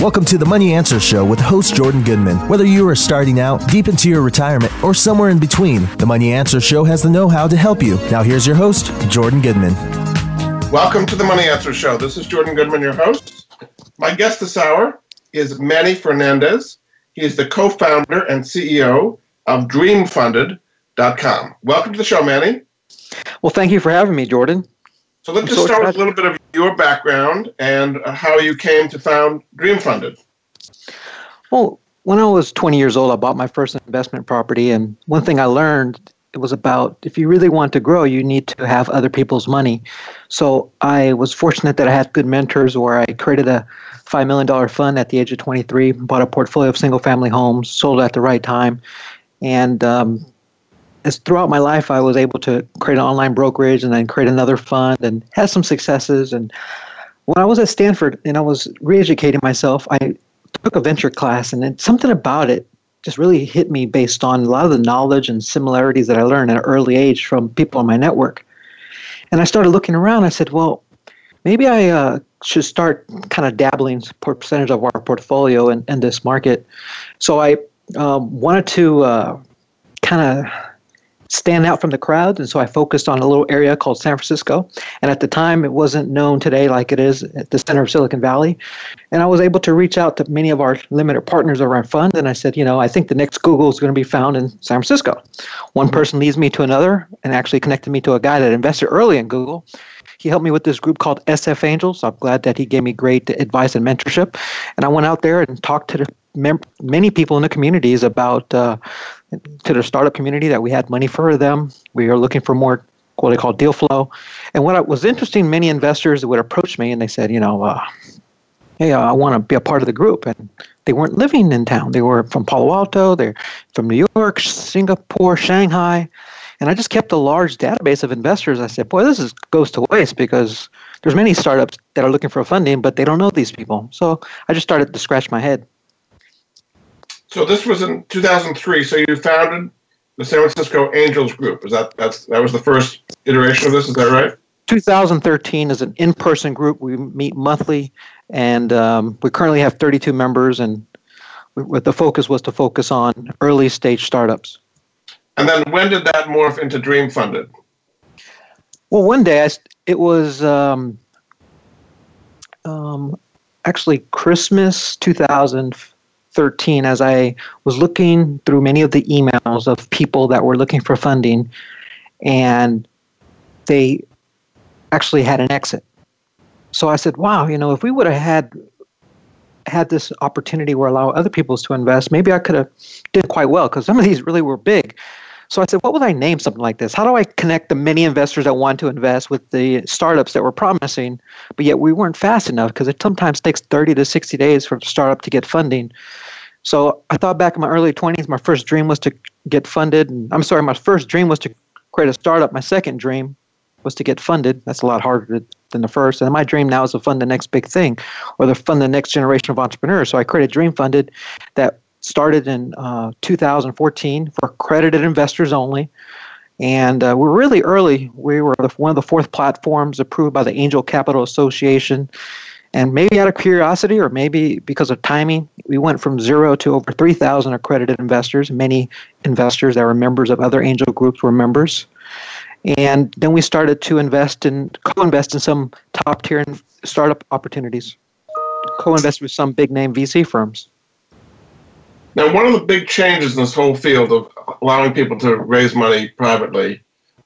Welcome to the Money Answer Show with host Jordan Goodman. Whether you are starting out, deep into your retirement, or somewhere in between, the Money Answer Show has the know how to help you. Now, here's your host, Jordan Goodman. Welcome to the Money Answer Show. This is Jordan Goodman, your host. My guest this hour is Manny Fernandez. He is the co founder and CEO of DreamFunded.com. Welcome to the show, Manny. Well, thank you for having me, Jordan. So let's just so start with a little bit of your background and how you came to found Dream Funded. Well, when I was 20 years old, I bought my first investment property, and one thing I learned it was about if you really want to grow, you need to have other people's money. So I was fortunate that I had good mentors where I created a $5 million fund at the age of 23, bought a portfolio of single family homes, sold at the right time. And um, as throughout my life, I was able to create an online brokerage and then create another fund and had some successes. And when I was at Stanford and I was re-educating myself, I took a venture class, and it, something about it just really hit me based on a lot of the knowledge and similarities that I learned at an early age from people in my network. And I started looking around. I said, well, maybe I uh, should start kind of dabbling percentage of our portfolio in, in this market. So I um, wanted to uh, kind of stand out from the crowd. And so I focused on a little area called San Francisco. And at the time, it wasn't known today like it is at the center of Silicon Valley. And I was able to reach out to many of our limited partners of our fund. And I said, you know, I think the next Google is going to be found in San Francisco. One mm-hmm. person leads me to another and actually connected me to a guy that invested early in Google. He helped me with this group called SF Angels. I'm glad that he gave me great advice and mentorship. And I went out there and talked to the many people in the communities about uh, to the startup community that we had money for them. We are looking for more what they call deal flow. And what was interesting, many investors would approach me and they said, you know, uh, hey, uh, I want to be a part of the group. And they weren't living in town. They were from Palo Alto, they're from New York, Singapore, Shanghai. And I just kept a large database of investors. I said, boy, this is, goes to waste because there's many startups that are looking for funding, but they don't know these people. So I just started to scratch my head. So this was in 2003. So you founded the San Francisco Angels Group. Is that that's that was the first iteration of this? Is that right? 2013 is an in-person group. We meet monthly, and um, we currently have 32 members. And what the focus was to focus on early stage startups. And then when did that morph into Dream Funded? Well, one day I, it was um, um, actually Christmas 2000. 13 as I was looking through many of the emails of people that were looking for funding and they actually had an exit. So I said, wow, you know, if we would have had had this opportunity where allow other people to invest, maybe I could have did quite well because some of these really were big. So I said, what would I name something like this? How do I connect the many investors that want to invest with the startups that were promising, but yet we weren't fast enough because it sometimes takes 30 to 60 days for a startup to get funding. So I thought back in my early 20s, my first dream was to get funded. And, I'm sorry, my first dream was to create a startup. My second dream was to get funded. That's a lot harder than the first. And my dream now is to fund the next big thing or to fund the next generation of entrepreneurs. So I created Dream Funded that started in uh, 2014 for accredited investors only. And uh, we're really early. We were one of the fourth platforms approved by the Angel Capital Association. And maybe out of curiosity or maybe because of timing, we went from zero to over 3,000 accredited investors. Many investors that were members of other angel groups were members. And then we started to invest in, co invest in some top tier startup opportunities, co invest with some big name VC firms. Now, one of the big changes in this whole field of allowing people to raise money privately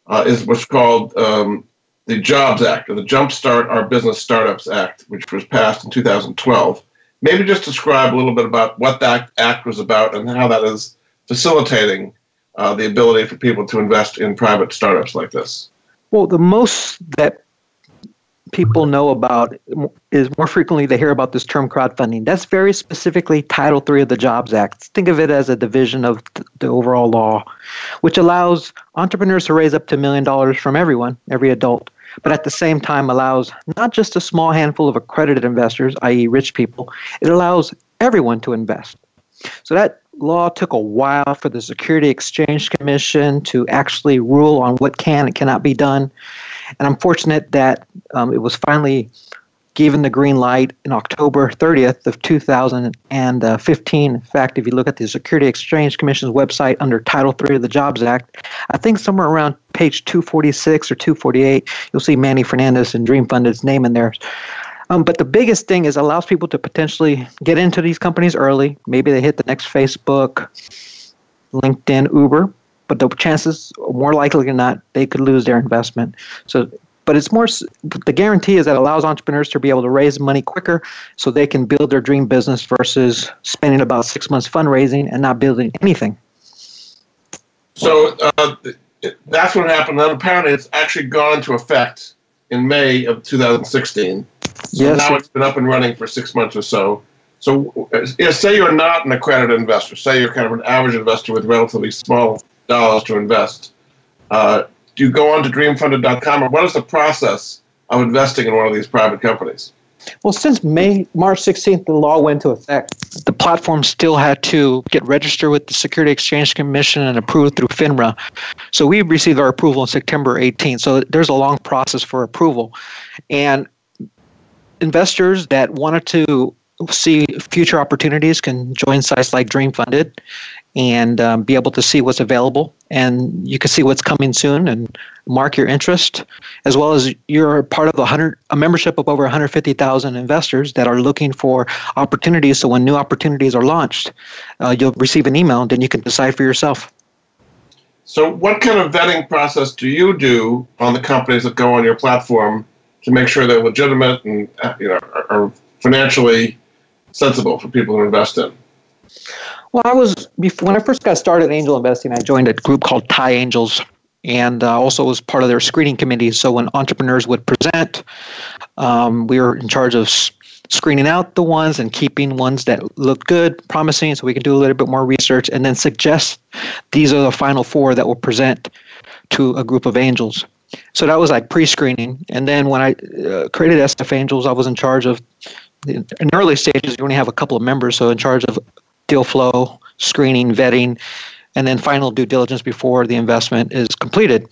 uh, is what's called um, the Jobs Act, or the Jumpstart Our Business Startups Act, which was passed in 2012. Maybe just describe a little bit about what that act was about and how that is facilitating uh, the ability for people to invest in private startups like this. Well, the most that people know about is more frequently they hear about this term crowdfunding. That's very specifically Title III of the Jobs Act. Think of it as a division of the overall law, which allows entrepreneurs to raise up to a million dollars from everyone, every adult, but at the same time allows not just a small handful of accredited investors, i.e., rich people, it allows everyone to invest. So that law took a while for the Security Exchange Commission to actually rule on what can and cannot be done. And I'm fortunate that um, it was finally given the green light in October 30th of 2015. In fact, if you look at the Security Exchange Commission's website under Title III of the Jobs Act, I think somewhere around page 246 or 248, you'll see Manny Fernandez and Dream Funded's name in there. Um, but the biggest thing is allows people to potentially get into these companies early. Maybe they hit the next Facebook, LinkedIn, Uber, but the chances more likely than not they could lose their investment. So, but it's more the guarantee is that allows entrepreneurs to be able to raise money quicker, so they can build their dream business versus spending about six months fundraising and not building anything. So uh, that's what happened. And apparently, it's actually gone into effect in May of 2016. So yes. now it's been up and running for six months or so. So, uh, say you're not an accredited investor, say you're kind of an average investor with relatively small dollars to invest. Uh, do you go on to dreamfunded.com, or what is the process of investing in one of these private companies? Well, since May March 16th, the law went into effect. The platform still had to get registered with the Security Exchange Commission and approved through FINRA. So we received our approval on September 18th. So there's a long process for approval, and investors that wanted to see future opportunities can join sites like Dream Funded and um, be able to see what's available. And you can see what's coming soon and mark your interest, as well as you're part of a, hundred, a membership of over 150,000 investors that are looking for opportunities. So when new opportunities are launched, uh, you'll receive an email, and then you can decide for yourself. So, what kind of vetting process do you do on the companies that go on your platform to make sure they're legitimate and uh, you know are financially sensible for people to invest in? Well, I was before, when I first got started angel investing. I joined a group called TiE Angels, and uh, also was part of their screening committee. So when entrepreneurs would present, um, we were in charge of screening out the ones and keeping ones that looked good, promising, so we can do a little bit more research and then suggest these are the final four that will present to a group of angels. So that was like pre-screening, and then when I uh, created SF Angels, I was in charge of. In early stages, you only have a couple of members, so in charge of deal flow, screening, vetting, and then final due diligence before the investment is completed.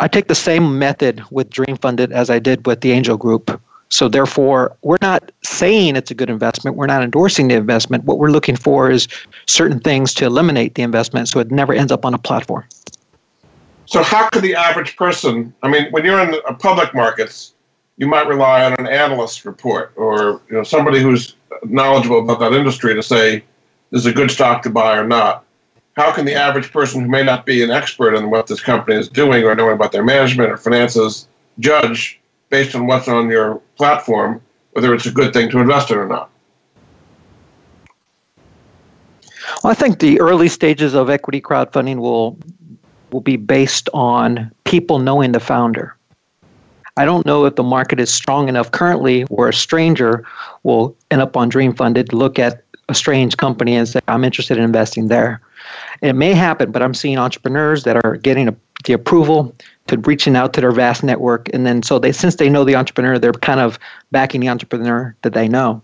I take the same method with Dream Funded as I did with the Angel Group. So therefore, we're not saying it's a good investment. We're not endorsing the investment. What we're looking for is certain things to eliminate the investment so it never ends up on a platform. So how could the average person, I mean, when you're in public markets, you might rely on an analyst report or you know somebody who's knowledgeable about that industry to say is a good stock to buy or not. How can the average person who may not be an expert in what this company is doing or knowing about their management or finances judge based on what's on your platform whether it's a good thing to invest in or not? Well, I think the early stages of equity crowdfunding will will be based on people knowing the founder. I don't know if the market is strong enough currently where a stranger will end up on Dream Funded, look at a strange company and say, I'm interested in investing there. It may happen, but I'm seeing entrepreneurs that are getting a, the approval to reaching out to their vast network. And then so they since they know the entrepreneur, they're kind of backing the entrepreneur that they know.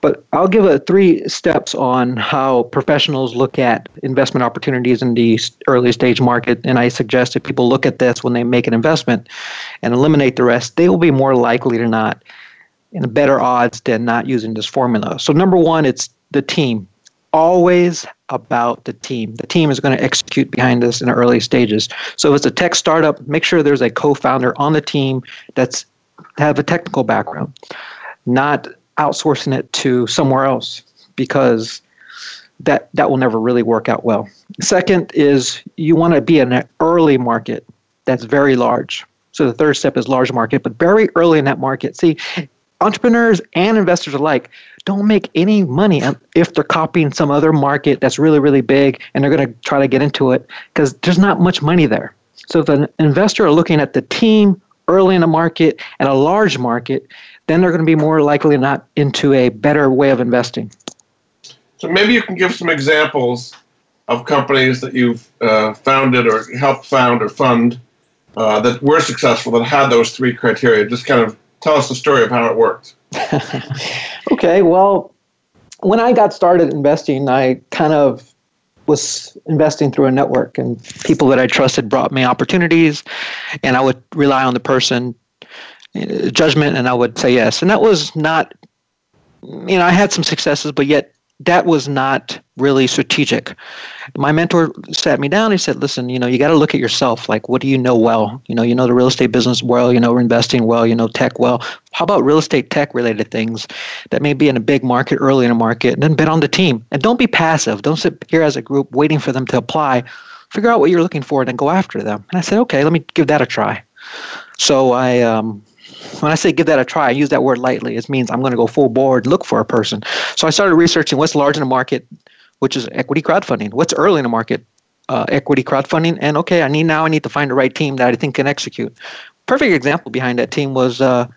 But I'll give a three steps on how professionals look at investment opportunities in the early stage market. And I suggest if people look at this when they make an investment and eliminate the rest, they will be more likely to not in better odds than not using this formula. So number one, it's the team. Always about the team. The team is going to execute behind this in the early stages. So if it's a tech startup, make sure there's a co-founder on the team that's have a technical background, not outsourcing it to somewhere else because that that will never really work out well. Second is you want to be in an early market that's very large. So the third step is large market, but very early in that market. See, entrepreneurs and investors alike don't make any money if they're copying some other market that's really, really big and they're going to try to get into it because there's not much money there. So if an investor are looking at the team early in a market and a large market, then they're going to be more likely not into a better way of investing. So maybe you can give some examples of companies that you've uh, founded or helped found or fund uh, that were successful that had those three criteria. Just kind of tell us the story of how it worked. okay, well, when I got started investing, I kind of was investing through a network, and people that I trusted brought me opportunities, and I would rely on the person uh, judgment, and I would say yes. And that was not, you know, I had some successes, but yet that was not really strategic. My mentor sat me down. He said, "Listen, you know, you got to look at yourself. Like, what do you know well? You know, you know the real estate business well. You know, investing well. You know, tech well. How about real estate tech related things that may be in a big market, early in a market, and then bet on the team. And don't be passive. Don't sit here as a group waiting for them to apply. Figure out what you're looking for and then go after them." And I said, "Okay, let me give that a try." So I um, when I say give that a try, I use that word lightly. It means I'm going to go full board, look for a person. So I started researching what's large in the market, which is equity crowdfunding. What's early in the market, uh, equity crowdfunding. And okay, I need now I need to find the right team that I think can execute. Perfect example behind that team was uh,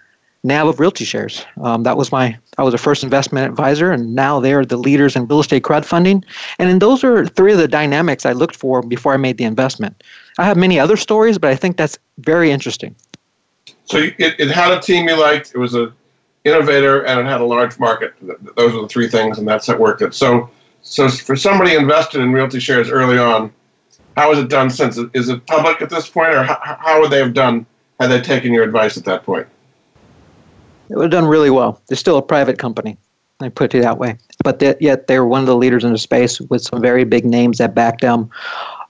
NAV of RealtyShares. Um, that was my I was a first investment advisor, and now they're the leaders in real estate crowdfunding. And then those are three of the dynamics I looked for before I made the investment. I have many other stories, but I think that's very interesting. So it, it had a team you liked. It was a innovator, and it had a large market. Those are the three things, and that's what worked it. So, so for somebody invested in RealtyShares early on, how has it done since? Is it public at this point, or how, how would they have done had they taken your advice at that point? It would have done really well. They're still a private company. I put it that way. But they, yet they were one of the leaders in the space with some very big names that backed them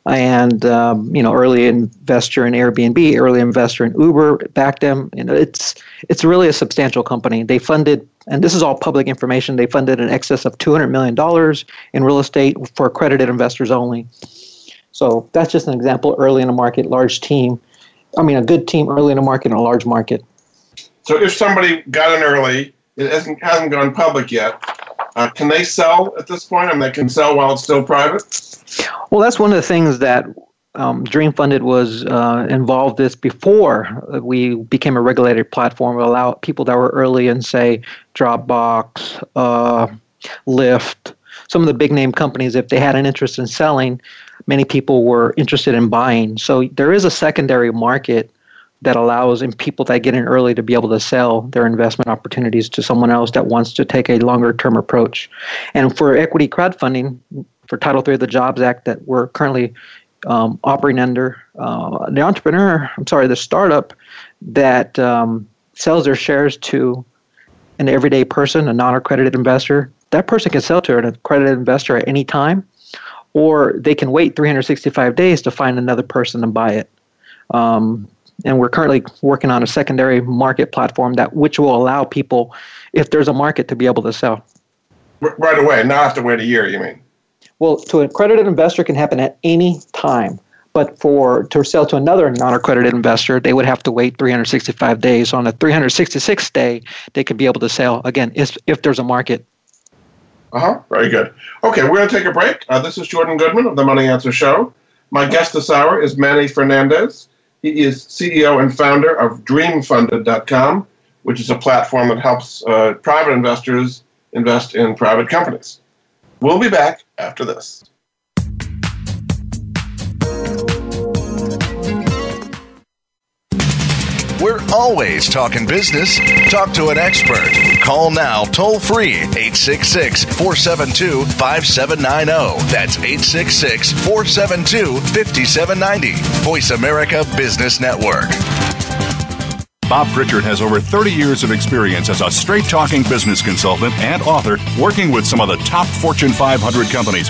and um, you know early investor in Airbnb, early investor in Uber backed them. You know, it's it's really a substantial company. They funded, and this is all public information. They funded in excess of two hundred million dollars in real estate for accredited investors only. So that's just an example. Early in a market, large team. I mean, a good team early in a market and a large market. So if somebody got in early, it hasn't hasn't gone public yet. Uh, can they sell at this point? I mean, they can sell while it's still private. Well, that's one of the things that um, Dream Funded was uh, involved with before we became a regulated platform. We allow people that were early in, say, Dropbox, uh, Lyft, some of the big name companies, if they had an interest in selling, many people were interested in buying. So there is a secondary market that allows in people that get in early to be able to sell their investment opportunities to someone else that wants to take a longer term approach. And for equity crowdfunding, for Title III of the Jobs Act that we're currently um, operating under. Uh, the entrepreneur, I'm sorry, the startup that um, sells their shares to an everyday person, a non accredited investor, that person can sell to an accredited investor at any time, or they can wait 365 days to find another person and buy it. Um, and we're currently working on a secondary market platform that which will allow people, if there's a market, to be able to sell. Right away, not have to wait a year. You mean? Well, to an accredited investor can happen at any time. But for to sell to another non-accredited investor, they would have to wait 365 days. On the 366th day, they could be able to sell again if, if there's a market. Uh huh. Very good. Okay, we're going to take a break. Uh, this is Jordan Goodman of the Money Answer Show. My guest this hour is Manny Fernandez. He is CEO and founder of DreamFunded.com, which is a platform that helps uh, private investors invest in private companies. We'll be back after this. We're always talking business. Talk to an expert. Call now toll free 866 472 5790. That's 866 472 5790. Voice America Business Network. Bob Pritchard has over 30 years of experience as a straight talking business consultant and author working with some of the top Fortune 500 companies.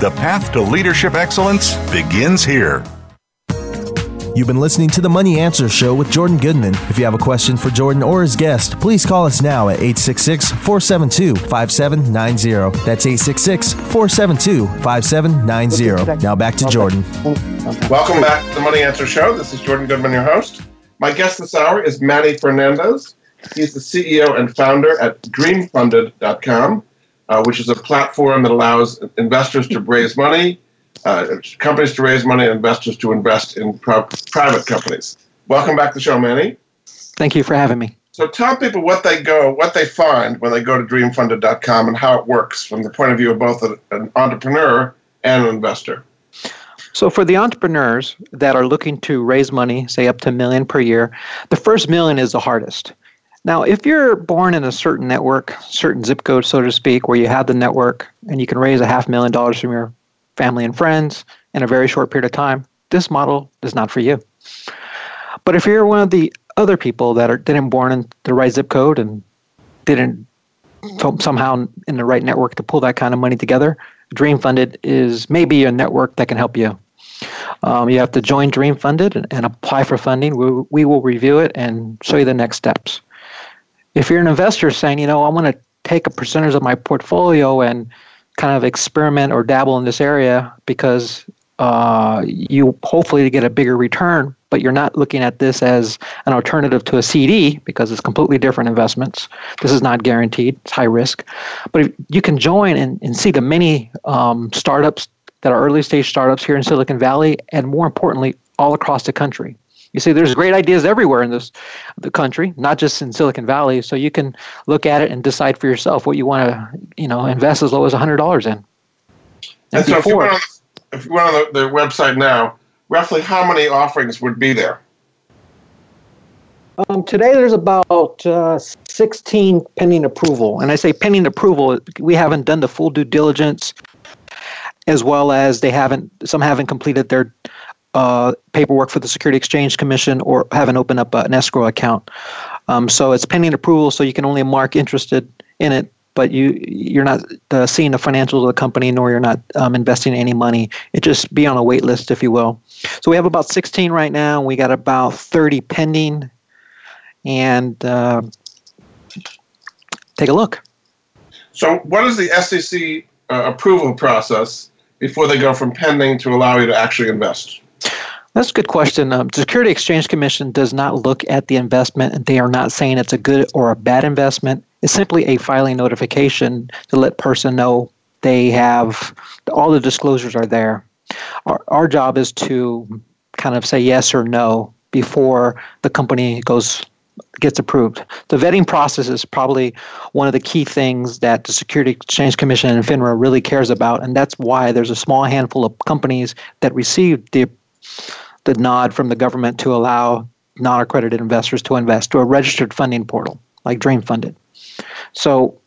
The path to leadership excellence begins here. You've been listening to the Money Answer Show with Jordan Goodman. If you have a question for Jordan or his guest, please call us now at 866 472 5790. That's 866 472 5790. Now back to Jordan. Welcome back to the Money Answer Show. This is Jordan Goodman, your host. My guest this hour is Manny Fernandez. He's the CEO and founder at dreamfunded.com, uh, which is a platform that allows investors to raise money uh, companies to raise money and investors to invest in pro- private companies. Welcome back to the show, Manny. Thank you for having me. So tell people what they go, what they find when they go to dreamfunded.com and how it works from the point of view of both an entrepreneur and an investor. So for the entrepreneurs that are looking to raise money, say up to a million per year, the first million is the hardest. Now, if you're born in a certain network, certain zip code, so to speak, where you have the network and you can raise a half million dollars from your family and friends in a very short period of time, this model is not for you. But if you're one of the other people that are didn't born in the right zip code and didn't somehow in the right network to pull that kind of money together, Dream Funded is maybe a network that can help you. Um, you have to join Dream Funded and, and apply for funding. We, we will review it and show you the next steps. If you're an investor saying, you know, I want to take a percentage of my portfolio and kind of experiment or dabble in this area because uh, you hopefully to get a bigger return, but you're not looking at this as an alternative to a CD because it's completely different investments. This is not guaranteed, it's high risk. But you can join and, and see the many um, startups that are early stage startups here in Silicon Valley and more importantly, all across the country. You see, there's great ideas everywhere in this the country, not just in Silicon Valley. So you can look at it and decide for yourself what you want to, you know, invest as low as hundred dollars in. And, and so, if you, went on, if you went on the, the website now, roughly how many offerings would be there? Um, today, there's about uh, 16 pending approval. And I say pending approval, we haven't done the full due diligence, as well as they haven't, some haven't completed their uh, paperwork for the Security Exchange Commission or haven't opened up an escrow account. Um, so it's pending approval, so you can only mark interested in it, but you you're not uh, seeing the financials of the company, nor you're not um, investing any money. It just be on a wait list, if you will. So we have about 16 right now. We got about 30 pending, and uh, take a look. So, what is the SEC uh, approval process before they go from pending to allow you to actually invest? That's a good question. Um, the Security Exchange Commission does not look at the investment, they are not saying it's a good or a bad investment. It's simply a filing notification to let person know they have all the disclosures are there. Our, our job is to kind of say yes or no before the company goes gets approved. The vetting process is probably one of the key things that the Security Exchange Commission and FINRA really cares about, and that's why there's a small handful of companies that received the the nod from the government to allow non accredited investors to invest to a registered funding portal like Dream Funded. So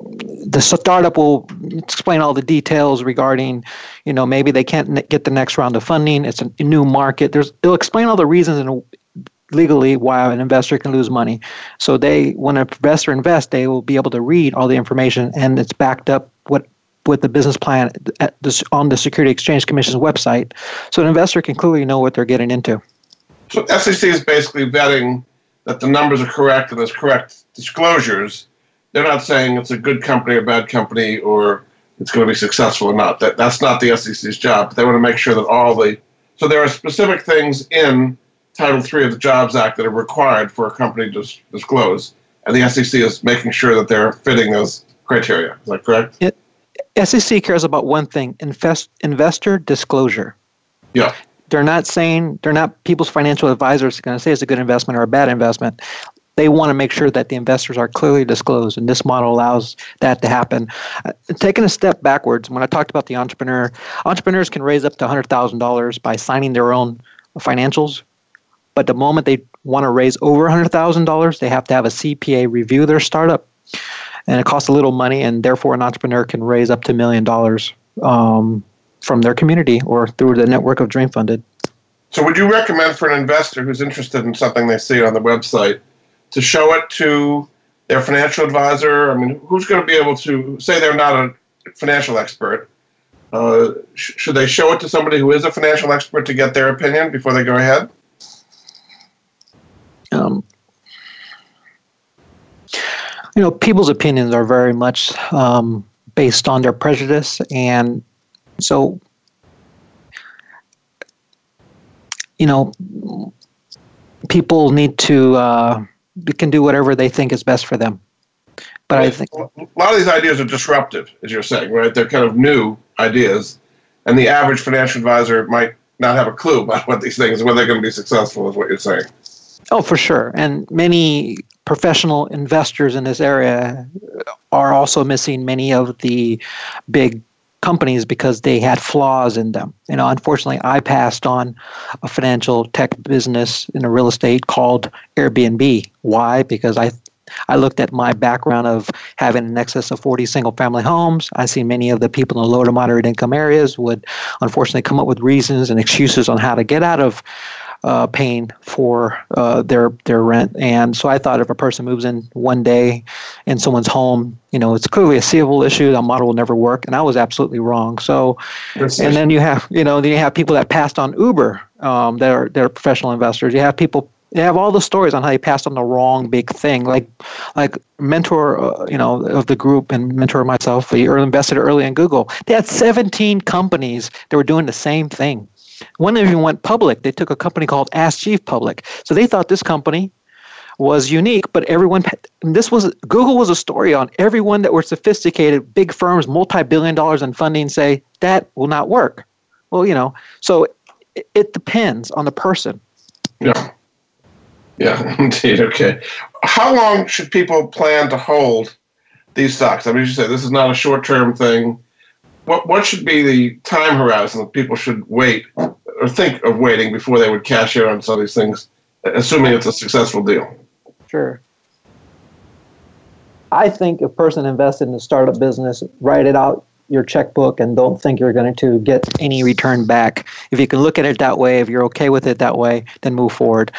the startup will explain all the details regarding, you know, maybe they can't get the next round of funding. It's a new market. There's it'll explain all the reasons and legally why an investor can lose money. So they, when an investor invests, they will be able to read all the information and it's backed up what with the business plan this, on the Security Exchange Commission's website, so an investor can clearly know what they're getting into. So SEC is basically vetting that the numbers are correct and there's correct disclosures. They're not saying it's a good company or bad company or it's going to be successful or not. That that's not the SEC's job. But they want to make sure that all the so there are specific things in Title III of the Jobs Act that are required for a company to disclose, and the SEC is making sure that they're fitting those criteria. Is that correct? It, SEC cares about one thing: invest, investor disclosure. Yeah. They're not saying they're not people's financial advisors going to say it's a good investment or a bad investment. They want to make sure that the investors are clearly disclosed, and this model allows that to happen. Uh, taking a step backwards, when I talked about the entrepreneur, entrepreneurs can raise up to $100,000 by signing their own financials. But the moment they want to raise over $100,000, they have to have a CPA review their startup and it costs a little money, and therefore an entrepreneur can raise up to a million dollars um, from their community or through the network of Dream Funded. So, would you recommend for an investor who's interested in something they see on the website to show it to their financial advisor? I mean, who's going to be able to say they're not a financial expert? Uh, sh- should they show it to somebody who is a financial expert to get their opinion before they go ahead? Um, you know, people's opinions are very much um, based on their prejudice, and so you know, people need to uh, can do whatever they think is best for them. But I think a lot of these ideas are disruptive, as you're saying, right? They're kind of new ideas, and the average financial advisor might not have a clue about what these things, are, whether they're going to be successful, is what you're saying. Oh, for sure. And many professional investors in this area are also missing many of the big companies because they had flaws in them. You know, unfortunately, I passed on a financial tech business in a real estate called Airbnb. Why? Because I I looked at my background of having an excess of 40 single family homes. I see many of the people in the low to moderate income areas would unfortunately come up with reasons and excuses on how to get out of uh, paying for uh, their their rent. And so I thought if a person moves in one day in someone's home, you know, it's clearly a civil issue. That model will never work, and I was absolutely wrong. So, and then you have you know then you have people that passed on Uber um, that are that are professional investors. You have people they have all the stories on how they passed on the wrong big thing. Like, like mentor, uh, you know, of the group and mentor myself. We invested early in Google. They had 17 companies that were doing the same thing. One of them went public. They took a company called Ask Jeeves public. So they thought this company was unique, but everyone, this was, Google was a story on everyone that were sophisticated, big firms, multi billion dollars in funding say that will not work. Well, you know, so it, it depends on the person. Yeah. Yeah, indeed. Okay. How long should people plan to hold these stocks? I mean, you said this is not a short term thing what what should be the time horizon that people should wait or think of waiting before they would cash in on some of these things, assuming it's a successful deal? Sure. I think a person invested in a startup business, write it out your checkbook and don't think you're going to get any return back. If you can look at it that way, if you're okay with it that way, then move forward.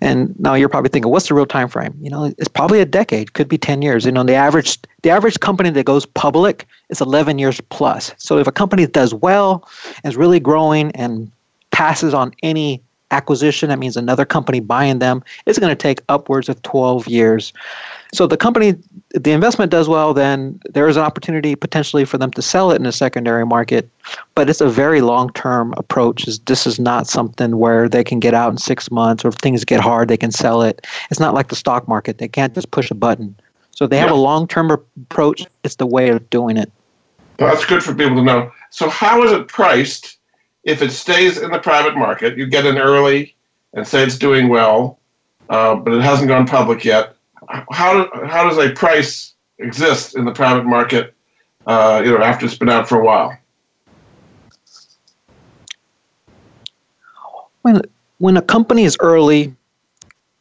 And now you're probably thinking, what's the real time frame? You know, it's probably a decade, could be 10 years. You know, the average the average company that goes public is 11 years plus. So if a company does well, is really growing and passes on any acquisition, that means another company buying them, it's going to take upwards of 12 years. So the company, the investment does well, then there is an opportunity potentially for them to sell it in a secondary market. But it's a very long-term approach. This is not something where they can get out in six months, or if things get hard, they can sell it. It's not like the stock market; they can't just push a button. So they have yeah. a long-term approach. It's the way of doing it. Well, that's good for people to know. So how is it priced? If it stays in the private market, you get in early and say it's doing well, uh, but it hasn't gone public yet how how does a price exist in the private market? Uh, you know, after it's been out for a while. When when a company is early,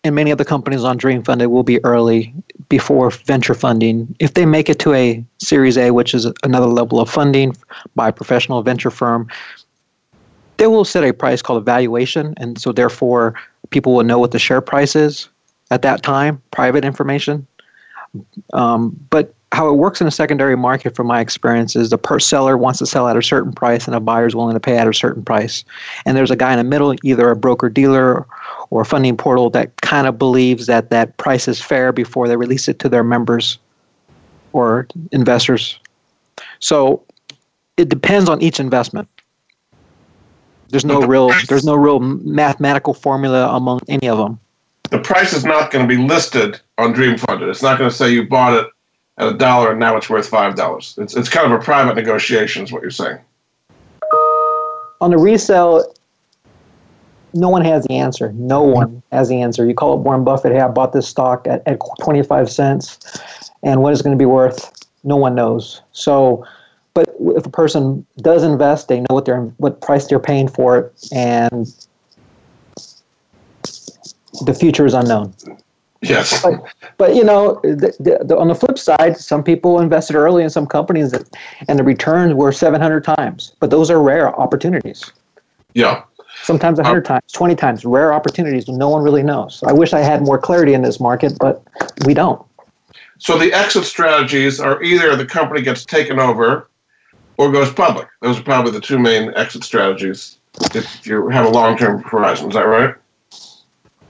and many of the companies on Dream Fund will be early before venture funding. If they make it to a Series A, which is another level of funding by a professional venture firm, they will set a price called a valuation, and so therefore people will know what the share price is at that time, private information. Um, but how it works in a secondary market, from my experience, is the per seller wants to sell at a certain price and a buyer is willing to pay at a certain price. And there's a guy in the middle, either a broker dealer or a funding portal, that kind of believes that that price is fair before they release it to their members or investors. So it depends on each investment. There's no real there's no real mathematical formula among any of them the price is not going to be listed on Dream Funded. It's not going to say you bought it at a dollar and now it's worth five dollars. It's it's kind of a private negotiation, is what you're saying. On the resale, no one has the answer. No one has the answer. You call up Warren Buffett, hey, I bought this stock at, at 25 cents, and what is going to be worth? No one knows. So, but if a person does invest, they know what they're what price they're paying for it, and the future is unknown. Yes. But, but you know, the, the, the, on the flip side, some people invested early in some companies that, and the returns were 700 times. But those are rare opportunities. Yeah. Sometimes 100 um, times, 20 times, rare opportunities no one really knows. I wish I had more clarity in this market, but we don't. So the exit strategies are either the company gets taken over or goes public. Those are probably the two main exit strategies if you have a long term horizon. Is that right?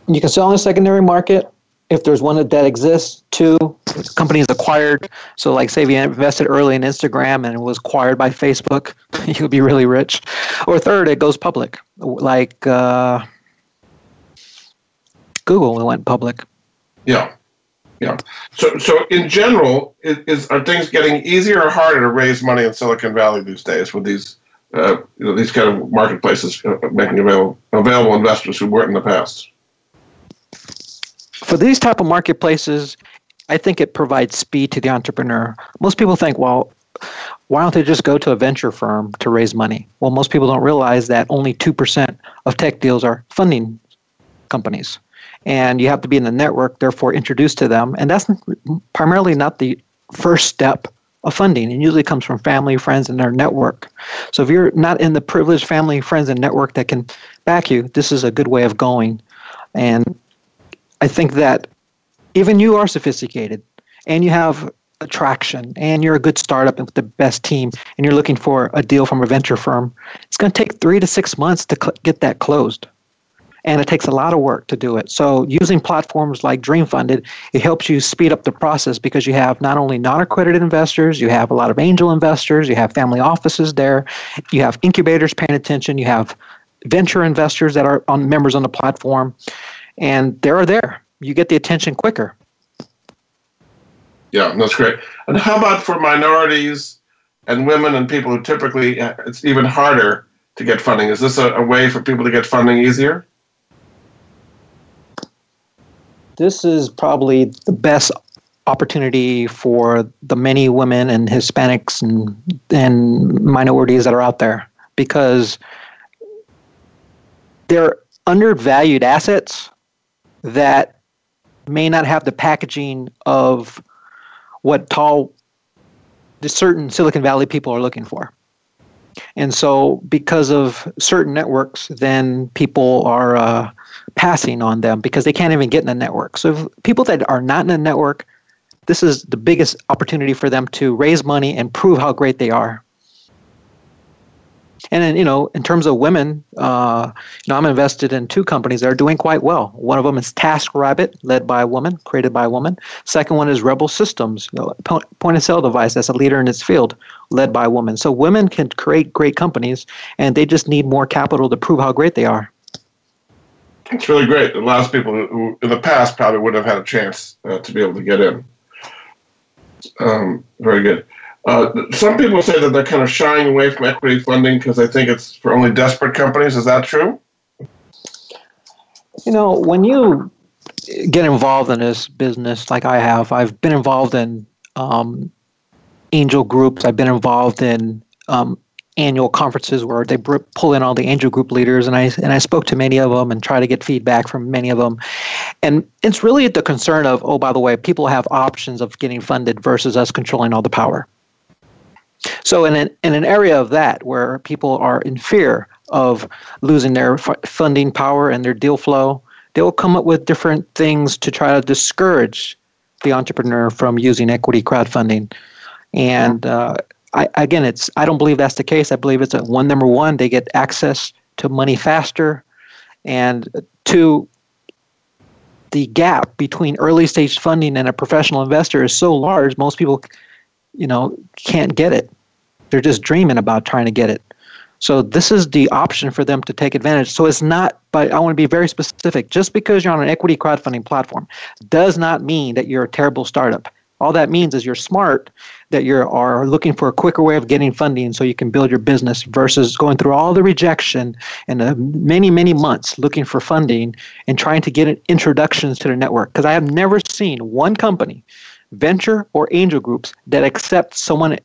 You can sell in the secondary market if there's one that exists. Two, the company is acquired. So, like, say, if you invested early in Instagram and it was acquired by Facebook, you would be really rich. Or third, it goes public, like uh, Google went public. Yeah. Yeah. So, so in general, is, are things getting easier or harder to raise money in Silicon Valley these days with these, uh, you know, these kind of marketplaces uh, making available available investors who weren't in the past? For these type of marketplaces, I think it provides speed to the entrepreneur. Most people think, well, why don't they just go to a venture firm to raise money? Well, most people don't realize that only 2% of tech deals are funding companies and you have to be in the network, therefore introduced to them. And that's primarily not the first step of funding. It usually comes from family, friends, and their network. So if you're not in the privileged family, friends, and network that can back you, this is a good way of going. And I think that even you are sophisticated and you have attraction and you're a good startup and with the best team and you're looking for a deal from a venture firm, it's going to take three to six months to cl- get that closed and it takes a lot of work to do it. So using platforms like DreamFunded, it helps you speed up the process because you have not only non-accredited investors, you have a lot of angel investors, you have family offices there, you have incubators paying attention, you have venture investors that are on members on the platform, and they're there. You get the attention quicker. Yeah, that's great. And how about for minorities and women and people who typically uh, it's even harder to get funding? Is this a, a way for people to get funding easier? This is probably the best opportunity for the many women and Hispanics and and minorities that are out there because they're undervalued assets that may not have the packaging of what tall the certain Silicon Valley people are looking for. And so, because of certain networks, then people are uh, passing on them because they can't even get in the network. So people that are not in the network, this is the biggest opportunity for them to raise money and prove how great they are. And then, you know, in terms of women, uh, you know, I'm invested in two companies that are doing quite well. One of them is TaskRabbit, led by a woman, created by a woman. Second one is Revel Systems, you know, point of sale device that's a leader in its field, led by a woman. So women can create great companies, and they just need more capital to prove how great they are. It's really great. It allows people who, in the past, probably wouldn't have had a chance uh, to be able to get in. Um, very good. Uh, some people say that they're kind of shying away from equity funding because they think it's for only desperate companies. Is that true? You know, when you get involved in this business, like I have, I've been involved in um, angel groups. I've been involved in um, annual conferences where they pull in all the angel group leaders and I and I spoke to many of them and try to get feedback from many of them. And it's really the concern of oh by the way people have options of getting funded versus us controlling all the power. So in an, in an area of that where people are in fear of losing their f- funding power and their deal flow they will come up with different things to try to discourage the entrepreneur from using equity crowdfunding. And uh, I, again, it's I don't believe that's the case. I believe it's a one number one they get access to money faster, and two, the gap between early stage funding and a professional investor is so large. Most people, you know, can't get it. They're just dreaming about trying to get it. So this is the option for them to take advantage. So it's not, but I want to be very specific. Just because you're on an equity crowdfunding platform does not mean that you're a terrible startup. All that means is you're smart, that you are looking for a quicker way of getting funding so you can build your business versus going through all the rejection and many, many months looking for funding and trying to get introductions to the network. Because I have never seen one company, venture or angel groups, that accept someone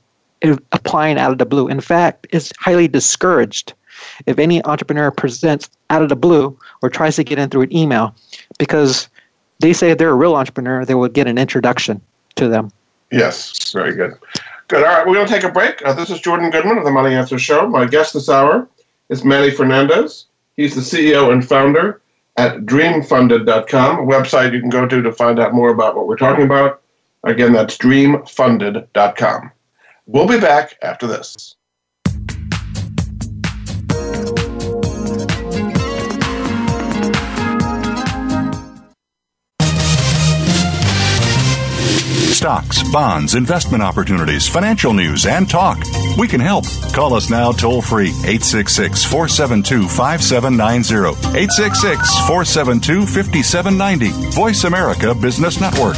applying out of the blue. In fact, it's highly discouraged if any entrepreneur presents out of the blue or tries to get in through an email because they say they're a real entrepreneur, they would get an introduction to them. Yes, very good. Good. All right, we're going to take a break. Uh, this is Jordan Goodman of the Money Answer Show. My guest this hour is Manny Fernandez. He's the CEO and founder at dreamfunded.com, a website you can go to to find out more about what we're talking about. Again, that's dreamfunded.com. We'll be back after this. Stocks, bonds, investment opportunities, financial news, and talk. We can help. Call us now toll free 866 472 5790. 866 472 5790. Voice America Business Network.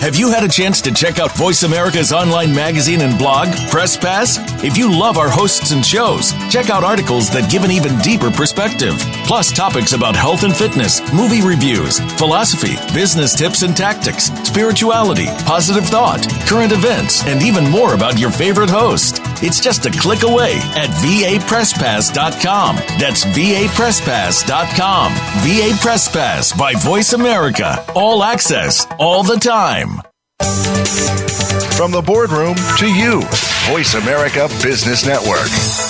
Have you had a chance to check out Voice America's online magazine and blog, Press Pass? If you love our hosts and shows, check out articles that give an even deeper perspective, plus topics about health and fitness, movie reviews, philosophy, business tips and tactics, spirituality, positive thought, current events, and even more about your favorite host. It's just a click away at vapresspass.com. That's vapresspass.com. VA Press Pass by Voice America. All access, all the time. From the boardroom to you, Voice America Business Network.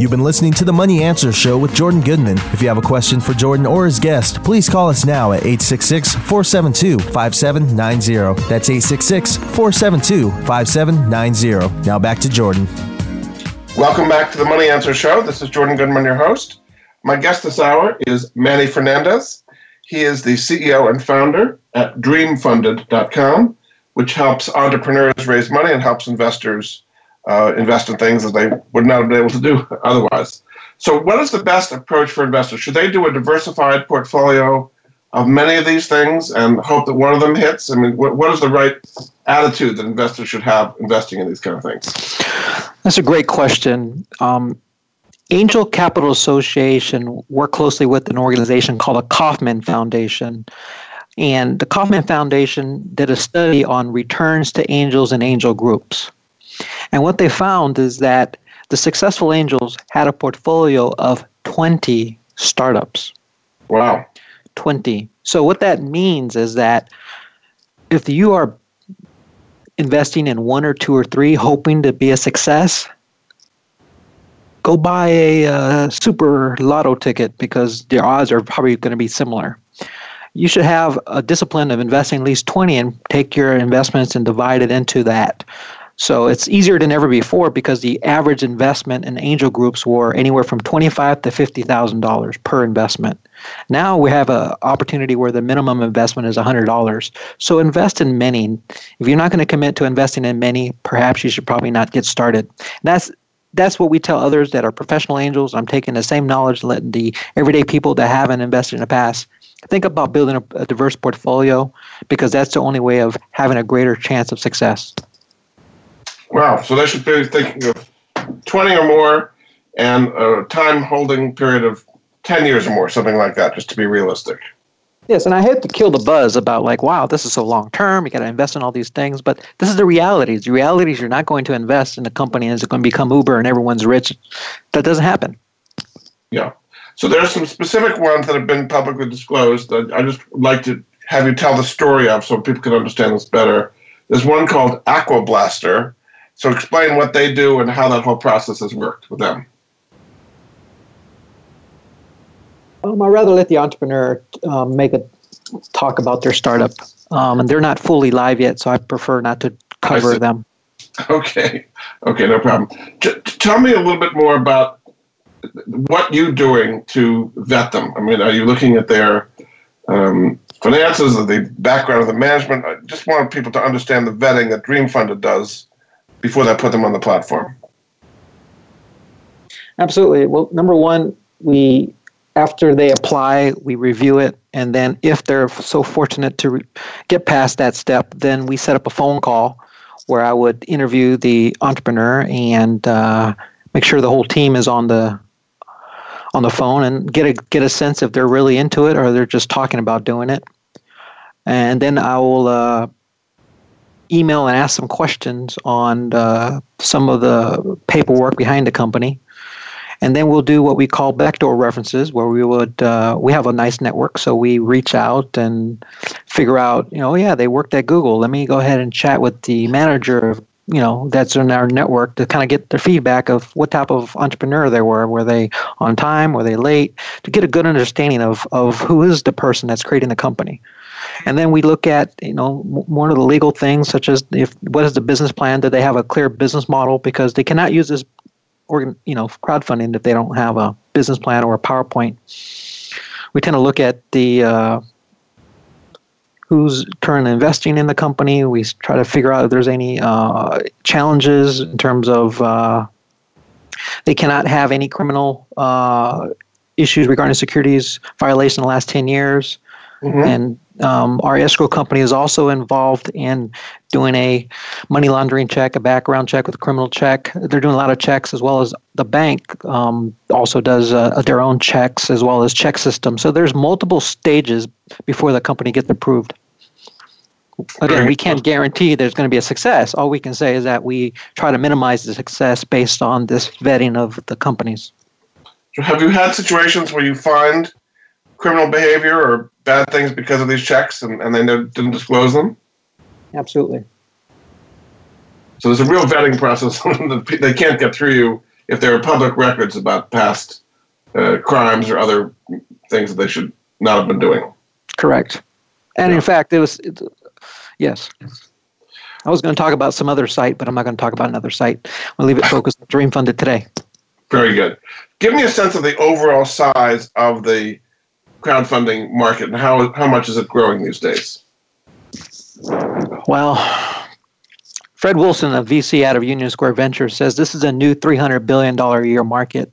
You've been listening to the Money Answer Show with Jordan Goodman. If you have a question for Jordan or his guest, please call us now at 866 472 5790. That's 866 472 5790. Now back to Jordan. Welcome back to the Money Answer Show. This is Jordan Goodman, your host. My guest this hour is Manny Fernandez. He is the CEO and founder at dreamfunded.com, which helps entrepreneurs raise money and helps investors uh, invest in things that they would not have been able to do otherwise. So, what is the best approach for investors? Should they do a diversified portfolio of many of these things and hope that one of them hits? I mean, what, what is the right attitude that investors should have investing in these kind of things? That's a great question. Um, Angel Capital Association worked closely with an organization called the Kauffman Foundation. And the Kauffman Foundation did a study on returns to angels and angel groups. And what they found is that the successful angels had a portfolio of 20 startups. Wow. 20. So, what that means is that if you are investing in one or two or three, hoping to be a success, go buy a uh, super lotto ticket because the odds are probably going to be similar. You should have a discipline of investing at least 20 and take your investments and divide it into that. So it's easier than ever before because the average investment in angel groups were anywhere from twenty-five to fifty thousand dollars per investment. Now we have an opportunity where the minimum investment is hundred dollars. So invest in many. If you're not going to commit to investing in many, perhaps you should probably not get started. That's that's what we tell others that are professional angels. I'm taking the same knowledge, letting the everyday people that haven't invested in the past think about building a, a diverse portfolio because that's the only way of having a greater chance of success. Wow. So they should be thinking of 20 or more and a time holding period of 10 years or more, something like that, just to be realistic. Yes, and I hate to kill the buzz about like, wow, this is so long term. You got to invest in all these things, but this is the realities. The reality is you're not going to invest in a company and it's going to become Uber and everyone's rich. That doesn't happen. Yeah. So there are some specific ones that have been publicly disclosed. That I just like to have you tell the story of so people can understand this better. There's one called Aquablaster. So explain what they do and how that whole process has worked with them. Um, I'd rather let the entrepreneur um, make a talk about their startup. Um, and they're not fully live yet, so I prefer not to cover them. Okay, okay, no problem. J- tell me a little bit more about what you're doing to vet them. I mean, are you looking at their um, finances, or the background of the management? I just want people to understand the vetting that Dream Funded does before they put them on the platform. Absolutely. Well, number one, we after they apply, we review it, and then if they're so fortunate to re- get past that step, then we set up a phone call where I would interview the entrepreneur and uh, make sure the whole team is on the on the phone and get a get a sense if they're really into it or they're just talking about doing it. And then I will uh, email and ask some questions on uh, some of the paperwork behind the company and then we'll do what we call backdoor references, where we would uh, we have a nice network, so we reach out and figure out, you know, yeah, they worked at Google. Let me go ahead and chat with the manager of you know that's in our network to kind of get their feedback of what type of entrepreneur they were. Were they on time? Were they late? To get a good understanding of of who is the person that's creating the company. And then we look at you know more of the legal things such as if what is the business plan? Do they have a clear business model? Because they cannot use this organ you know crowdfunding if they don't have a business plan or a powerpoint. We tend to look at the uh, who's currently investing in the company. We try to figure out if there's any uh, challenges in terms of uh, they cannot have any criminal uh, issues regarding securities violation in the last 10 years. Mm-hmm. And um, our escrow company is also involved in doing a money laundering check, a background check with a criminal check. They're doing a lot of checks as well as the bank um, also does uh, their own checks as well as check systems. So there's multiple stages before the company gets approved. Again, we can't guarantee there's going to be a success. All we can say is that we try to minimize the success based on this vetting of the companies. Have you had situations where you find criminal behavior or bad things because of these checks and, and they didn't disclose them? Absolutely. So there's a real vetting process. they can't get through you if there are public records about past uh, crimes or other things that they should not have been doing. Correct. And yeah. in fact, it was it, yes. I was going to talk about some other site, but I'm not going to talk about another site. I'll leave it focused on Dream Funded today. Very good. Give me a sense of the overall size of the crowdfunding market and how how much is it growing these days? Well, Fred Wilson, a VC out of Union Square Ventures, says this is a new $300 billion a year market.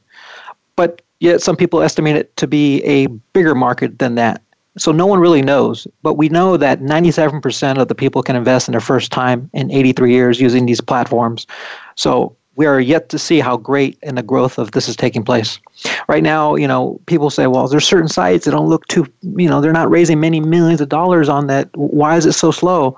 But yet, some people estimate it to be a bigger market than that. So, no one really knows. But we know that 97% of the people can invest in their first time in 83 years using these platforms. So, we are yet to see how great and the growth of this is taking place. Right now, you know, people say, well, there's certain sites that don't look too, you know, they're not raising many millions of dollars on that. Why is it so slow?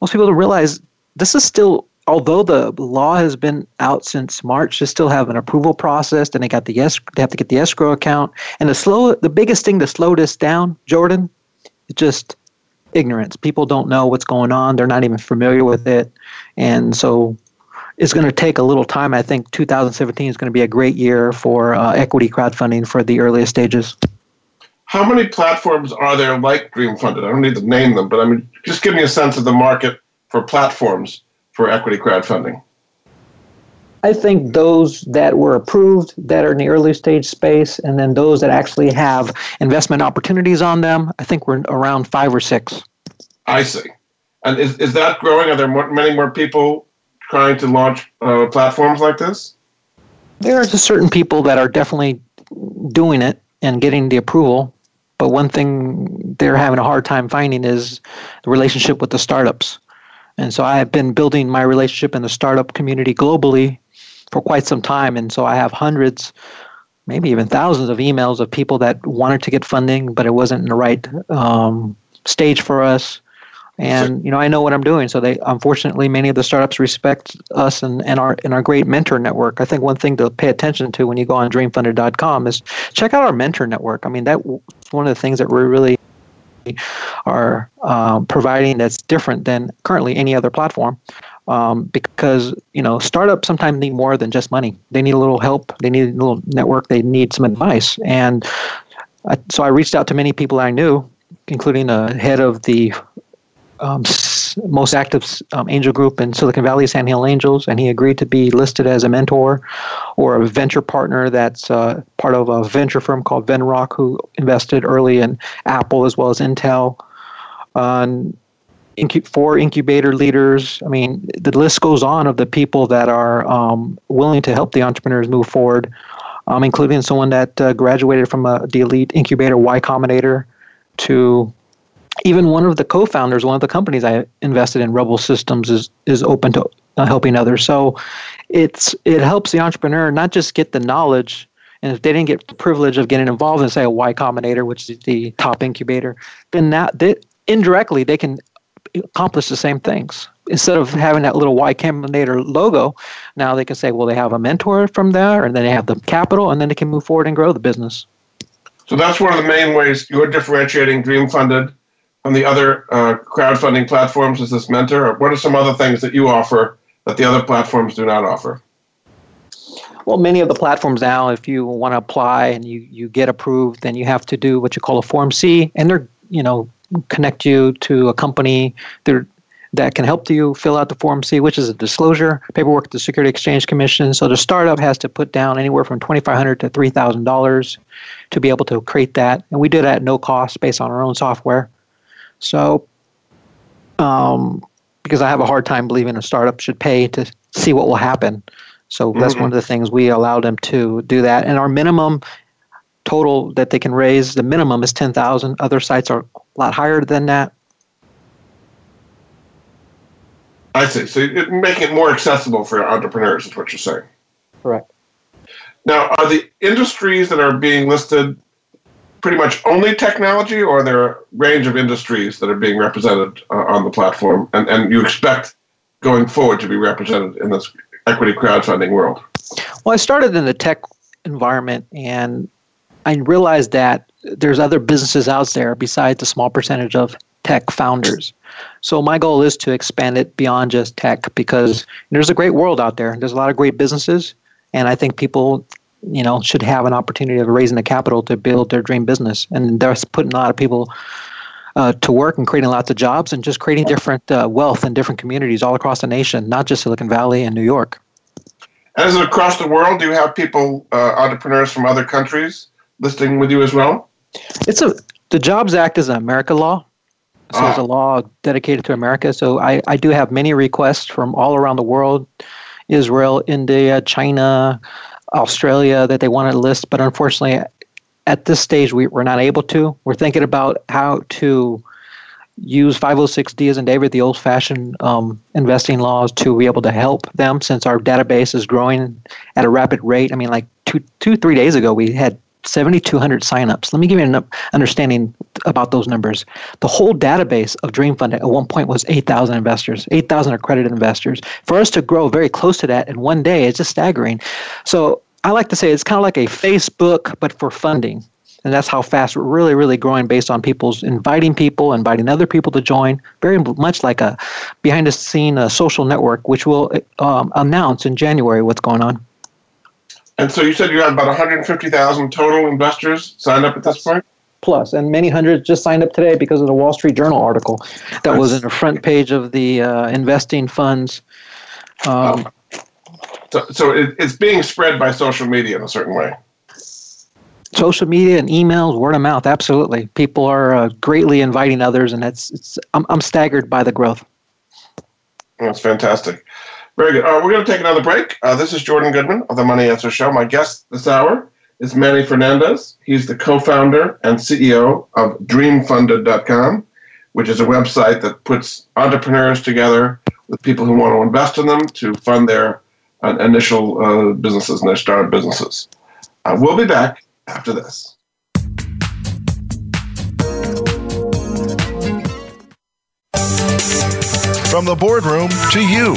Most people don't realize this is still, although the law has been out since March, they still have an approval process. Then they got the yes, they have to get the escrow account. And the slow, the biggest thing to slow this down, Jordan, is just ignorance. People don't know what's going on. They're not even familiar with it. And so it's going to take a little time. I think 2017 is going to be a great year for uh, equity crowdfunding for the earliest stages. How many platforms are there like Dream Funded? I don't need to name them, but I mean, just give me a sense of the market for platforms for equity crowdfunding. I think those that were approved that are in the early stage space, and then those that actually have investment opportunities on them, I think we're around five or six. I see. And is, is that growing? Are there more, many more people trying to launch uh, platforms like this? There are certain people that are definitely doing it and getting the approval, but one thing they're having a hard time finding is the relationship with the startups. And so I have been building my relationship in the startup community globally for quite some time. And so I have hundreds, maybe even thousands of emails of people that wanted to get funding, but it wasn't in the right um, stage for us and you know I know what I'm doing. So they unfortunately many of the startups respect us and, and our and our great mentor network. I think one thing to pay attention to when you go on dreamfunded.com is check out our mentor network. I mean that one of the things that we really are um, providing that's different than currently any other platform. Um, because you know startups sometimes need more than just money. They need a little help. They need a little network. They need some advice. And I, so I reached out to many people I knew, including the head of the um, most active um, angel group in Silicon Valley, Sand Hill Angels, and he agreed to be listed as a mentor or a venture partner that's uh, part of a venture firm called Venrock, who invested early in Apple as well as Intel. Uh, incu- four incubator leaders. I mean, the list goes on of the people that are um, willing to help the entrepreneurs move forward, um, including someone that uh, graduated from a, the elite incubator Y Combinator to even one of the co-founders, one of the companies I invested in, Revel Systems, is is open to uh, helping others. So it's it helps the entrepreneur not just get the knowledge, and if they didn't get the privilege of getting involved in say a Y Combinator, which is the top incubator, then that they, indirectly they can accomplish the same things. Instead of having that little Y Combinator logo, Now they can say, well, they have a mentor from there, and then they have the capital, and then they can move forward and grow the business. So that's one of the main ways you're differentiating Dream Funded from the other uh, crowdfunding platforms is this mentor. Or what are some other things that you offer that the other platforms do not offer? Well, many of the platforms now, if you want to apply and you, you get approved, then you have to do what you call a Form C, and they're you know connect you to a company that can help you fill out the Form C, which is a disclosure paperwork at the Security Exchange Commission. So the startup has to put down anywhere from twenty five hundred to three thousand dollars to be able to create that, and we do that at no cost based on our own software. So, um, because I have a hard time believing a startup should pay to see what will happen. So that's mm-hmm. one of the things we allow them to do that. And our minimum total that they can raise, the minimum is 10,000. Other sites are a lot higher than that. I see. So it, making it more accessible for entrepreneurs is what you're saying. Correct. Now, are the industries that are being listed pretty much only technology, or are there a range of industries that are being represented uh, on the platform, and, and you expect going forward to be represented in this equity crowdfunding world? Well, I started in the tech environment and I realized that there's other businesses out there besides the small percentage of tech founders. So my goal is to expand it beyond just tech because there's a great world out there. There's a lot of great businesses and I think people you know should have an opportunity of raising the capital to build their dream business and they're putting a lot of people uh, to work and creating lots of jobs and just creating different uh, wealth in different communities all across the nation, not just Silicon Valley and New York. As across the world, do you have people, uh, entrepreneurs from other countries, listing with you as well? It's a the Jobs Act is an America law, so ah. it's a law dedicated to America. So I, I do have many requests from all around the world, Israel, India, China, Australia, that they want to list, but unfortunately, at this stage, we, we're not able to. We're thinking about how to use 506D as in David, the old fashioned um, investing laws, to be able to help them since our database is growing at a rapid rate. I mean, like two, two three days ago, we had 7,200 signups. Let me give you an understanding about those numbers. The whole database of Dream Fund at one point was 8,000 investors, 8,000 accredited investors. For us to grow very close to that in one day is just staggering. So I like to say it's kind of like a Facebook, but for funding. And that's how fast we're really, really growing based on people's inviting people, inviting other people to join, very much like a behind the scene social network, which we'll um, announce in January what's going on. And so you said you had about 150,000 total investors signed up at this point? Plus, and many hundreds just signed up today because of the Wall Street Journal article that was in the front page of the uh, investing funds. Um, oh. So, so it, it's being spread by social media in a certain way. Social media and emails, word of mouth, absolutely. People are uh, greatly inviting others, and it's, it's I'm, I'm staggered by the growth. That's fantastic. Very good. Uh, we're going to take another break. Uh, this is Jordan Goodman of the Money Answer Show. My guest this hour is Manny Fernandez. He's the co founder and CEO of DreamFunded.com, which is a website that puts entrepreneurs together with people who want to invest in them to fund their uh, initial uh, businesses and their startup businesses. Uh, we'll be back after this. From the boardroom to you,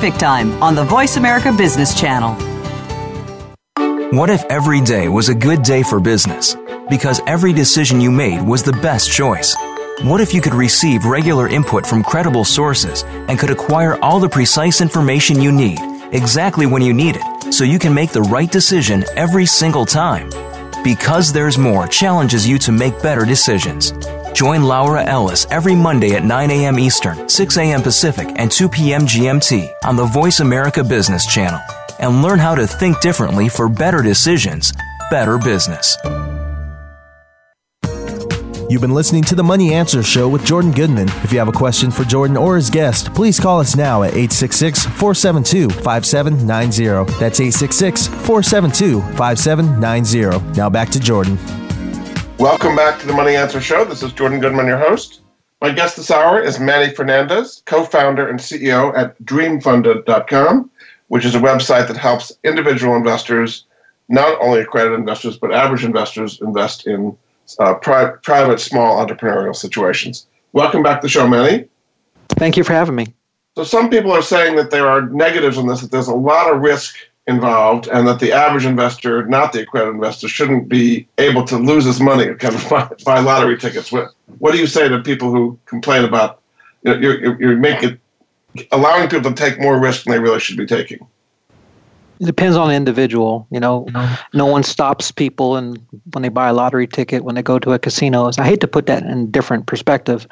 Time on the Voice America Business Channel. What if every day was a good day for business? Because every decision you made was the best choice. What if you could receive regular input from credible sources and could acquire all the precise information you need exactly when you need it so you can make the right decision every single time? Because There's More challenges you to make better decisions. Join Laura Ellis every Monday at 9 a.m. Eastern, 6 a.m. Pacific, and 2 p.m. GMT on the Voice America Business Channel and learn how to think differently for better decisions, better business. You've been listening to the Money Answer Show with Jordan Goodman. If you have a question for Jordan or his guest, please call us now at 866 472 5790. That's 866 472 5790. Now back to Jordan. Welcome back to the Money Answer Show. This is Jordan Goodman, your host. My guest this hour is Manny Fernandez, co founder and CEO at dreamfunded.com, which is a website that helps individual investors, not only accredited investors, but average investors invest in uh, pri- private, small entrepreneurial situations. Welcome back to the show, Manny. Thank you for having me. So, some people are saying that there are negatives in this, that there's a lot of risk involved, and that the average investor, not the accredited investor, shouldn't be able to lose his money kind of buy, buy lottery tickets. What What do you say to people who complain about you know, you're, you're making allowing people to take more risk than they really should be taking? It depends on the individual. You know, no one stops people and when they buy a lottery ticket, when they go to a casino. I hate to put that in different perspective,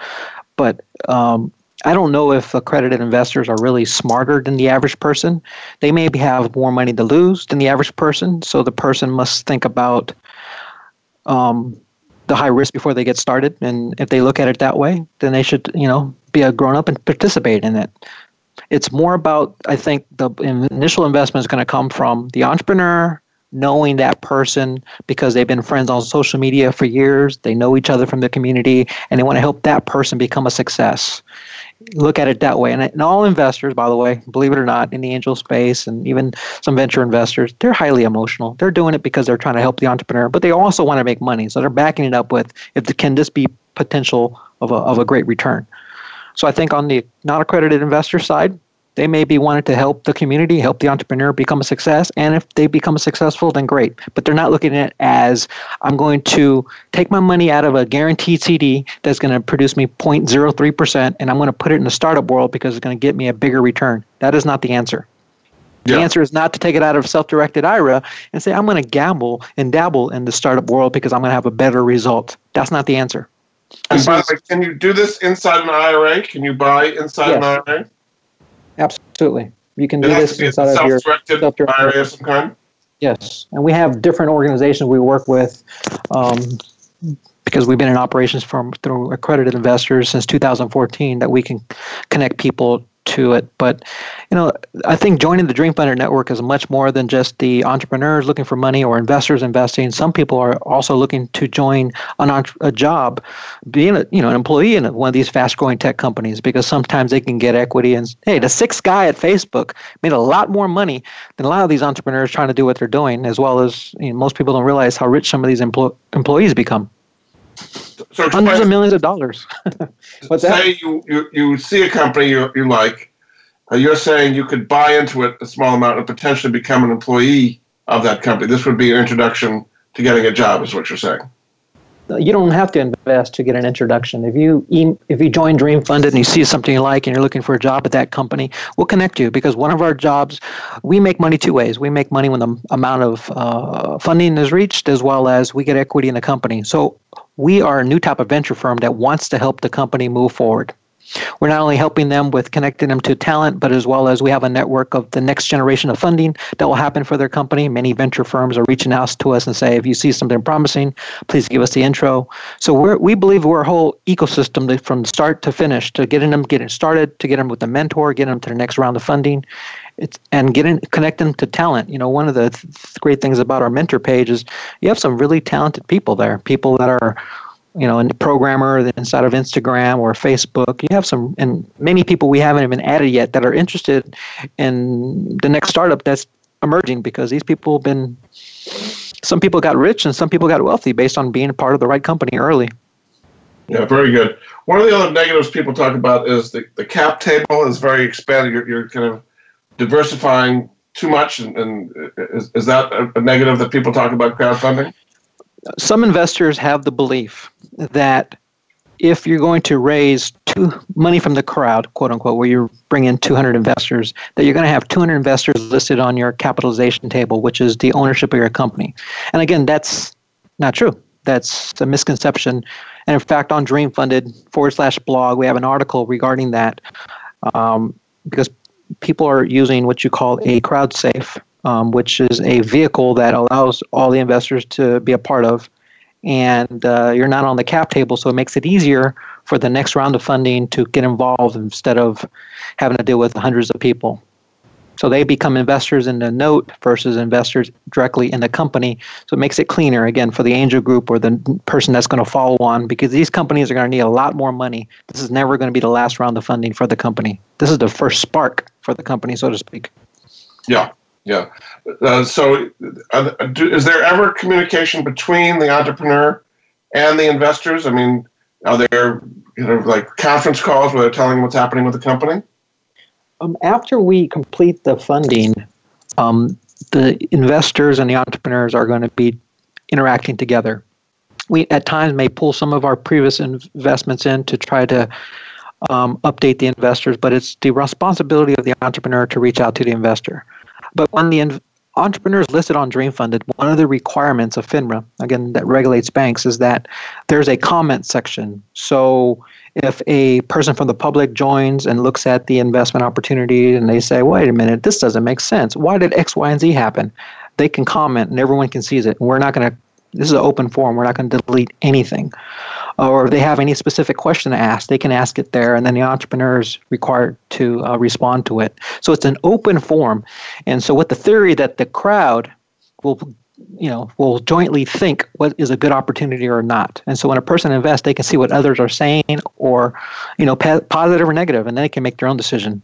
but um, I don't know if accredited investors are really smarter than the average person. They maybe have more money to lose than the average person, so the person must think about um, the high risk before they get started. And if they look at it that way, then they should, you know, be a grown up and participate in it. It's more about, I think, the initial investment is going to come from the entrepreneur knowing that person because they've been friends on social media for years. They know each other from the community, and they want to help that person become a success look at it that way. And, and all investors, by the way, believe it or not, in the angel space and even some venture investors, they're highly emotional. They're doing it because they're trying to help the entrepreneur, but they also want to make money. So they're backing it up with if the, can this be potential of a, of a great return. So I think on the non accredited investor side, they may be wanting to help the community, help the entrepreneur become a success. And if they become successful, then great. But they're not looking at it as I'm going to take my money out of a guaranteed CD that's going to produce me 0.03% and I'm going to put it in the startup world because it's going to get me a bigger return. That is not the answer. The yeah. answer is not to take it out of self directed IRA and say, I'm going to gamble and dabble in the startup world because I'm going to have a better result. That's not the answer. And by the way, can you do this inside an IRA? Can you buy inside yes. an IRA? Absolutely. You can do this inside of your self-directed IRA of some kind. Yes, and we have different organizations we work with um, because we've been in operations from through accredited investors since 2014 that we can connect people to it. But you know, I think joining the Dream Funded network is much more than just the entrepreneurs looking for money or investors investing. Some people are also looking to join an a job, being a you know an employee in one of these fast-growing tech companies because sometimes they can get equity. And hey, the sixth guy at Facebook made a lot more money than a lot of these entrepreneurs trying to do what they're doing. As well as you know, most people don't realize how rich some of these empl- employees become. So hundreds of millions of dollars. What's say that? you, you you see a company you, you like, uh, you're saying you could buy into it a small amount and potentially become an employee of that company. This would be an introduction to getting a job, is what you're saying. You don't have to invest to get an introduction. If you if you join Dream Funded and you see something you like and you're looking for a job at that company, we'll connect you because one of our jobs, we make money two ways. We make money when the amount of uh, funding is reached, as well as we get equity in the company. So we are a new type of venture firm that wants to help the company move forward. We're not only helping them with connecting them to talent, but as well as we have a network of the next generation of funding that will happen for their company. Many venture firms are reaching out to us and say, if you see something promising, please give us the intro. So we we believe we're a whole ecosystem from start to finish to getting them getting started, to get them with a mentor, getting them to the next round of funding, it's and getting connect them to talent. You know, one of the th- great things about our mentor page is you have some really talented people there. People that are you know, a programmer inside of Instagram or Facebook. You have some, and many people we haven't even added yet that are interested in the next startup that's emerging because these people have been, some people got rich and some people got wealthy based on being part of the right company early. Yeah, very good. One of the other negatives people talk about is the, the cap table is very expanded. You're, you're kind of diversifying too much, and, and is, is that a, negative that people talk about crowdfunding? Some investors have the belief that if you're going to raise two money from the crowd, quote unquote, where you bring in 200 investors, that you're going to have 200 investors listed on your capitalization table, which is the ownership of your company. And again, that's not true. That's a misconception. And in fact, on Dream Funded forward slash blog, we have an article regarding that um, because people are using what you call a crowd safe, um, which is a vehicle that allows all the investors to be a part of. and uh, you're not on the cap table, so it makes it easier for the next round of funding to get involved instead of having to deal with hundreds of people. So they become investors in the note versus investors directly in the company. So it makes it cleaner again for the angel group or the person that's going to follow on because these companies are going to need a lot more money. This is never going to be the last round of funding for the company. This is the first spark for the company, so to speak. Yeah, yeah. Uh, so, uh, do, is there ever communication between the entrepreneur and the investors? I mean, are there you know like conference calls where they're telling what's happening with the company? Um, after we complete the funding, um, the investors and the entrepreneurs are going to be interacting together. We at times may pull some of our previous investments in to try to um, update the investors, but it's the responsibility of the entrepreneur to reach out to the investor. But when the in- entrepreneur is listed on Dream Funded, one of the requirements of FINRA, again, that regulates banks, is that there's a comment section. So if a person from the public joins and looks at the investment opportunity and they say, wait a minute, this doesn't make sense. Why did X, Y, and Z happen? They can comment and everyone can see it. We're not going to, this is an open forum. We're not going to delete anything. Or if they have any specific question to ask, they can ask it there, and then the entrepreneur is required to uh, respond to it. So it's an open forum. And so, with the theory that the crowd will you know will jointly think what is a good opportunity or not and so when a person invests they can see what others are saying or you know positive or negative and then they can make their own decision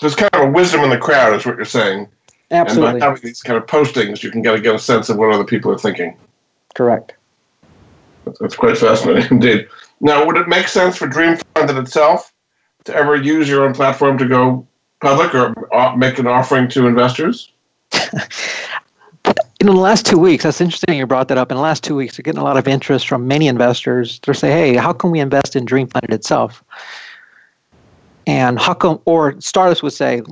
there's kind of a wisdom in the crowd is what you're saying absolutely and by having these kind of postings you can get, get a sense of what other people are thinking correct that's quite fascinating indeed now would it make sense for dream funded itself to ever use your own platform to go public or uh, make an offering to investors in the last two weeks, that's interesting you brought that up. In the last two weeks, we're getting a lot of interest from many investors. They're saying, hey, how can we invest in Dream Funded itself? And how come, or startups would say,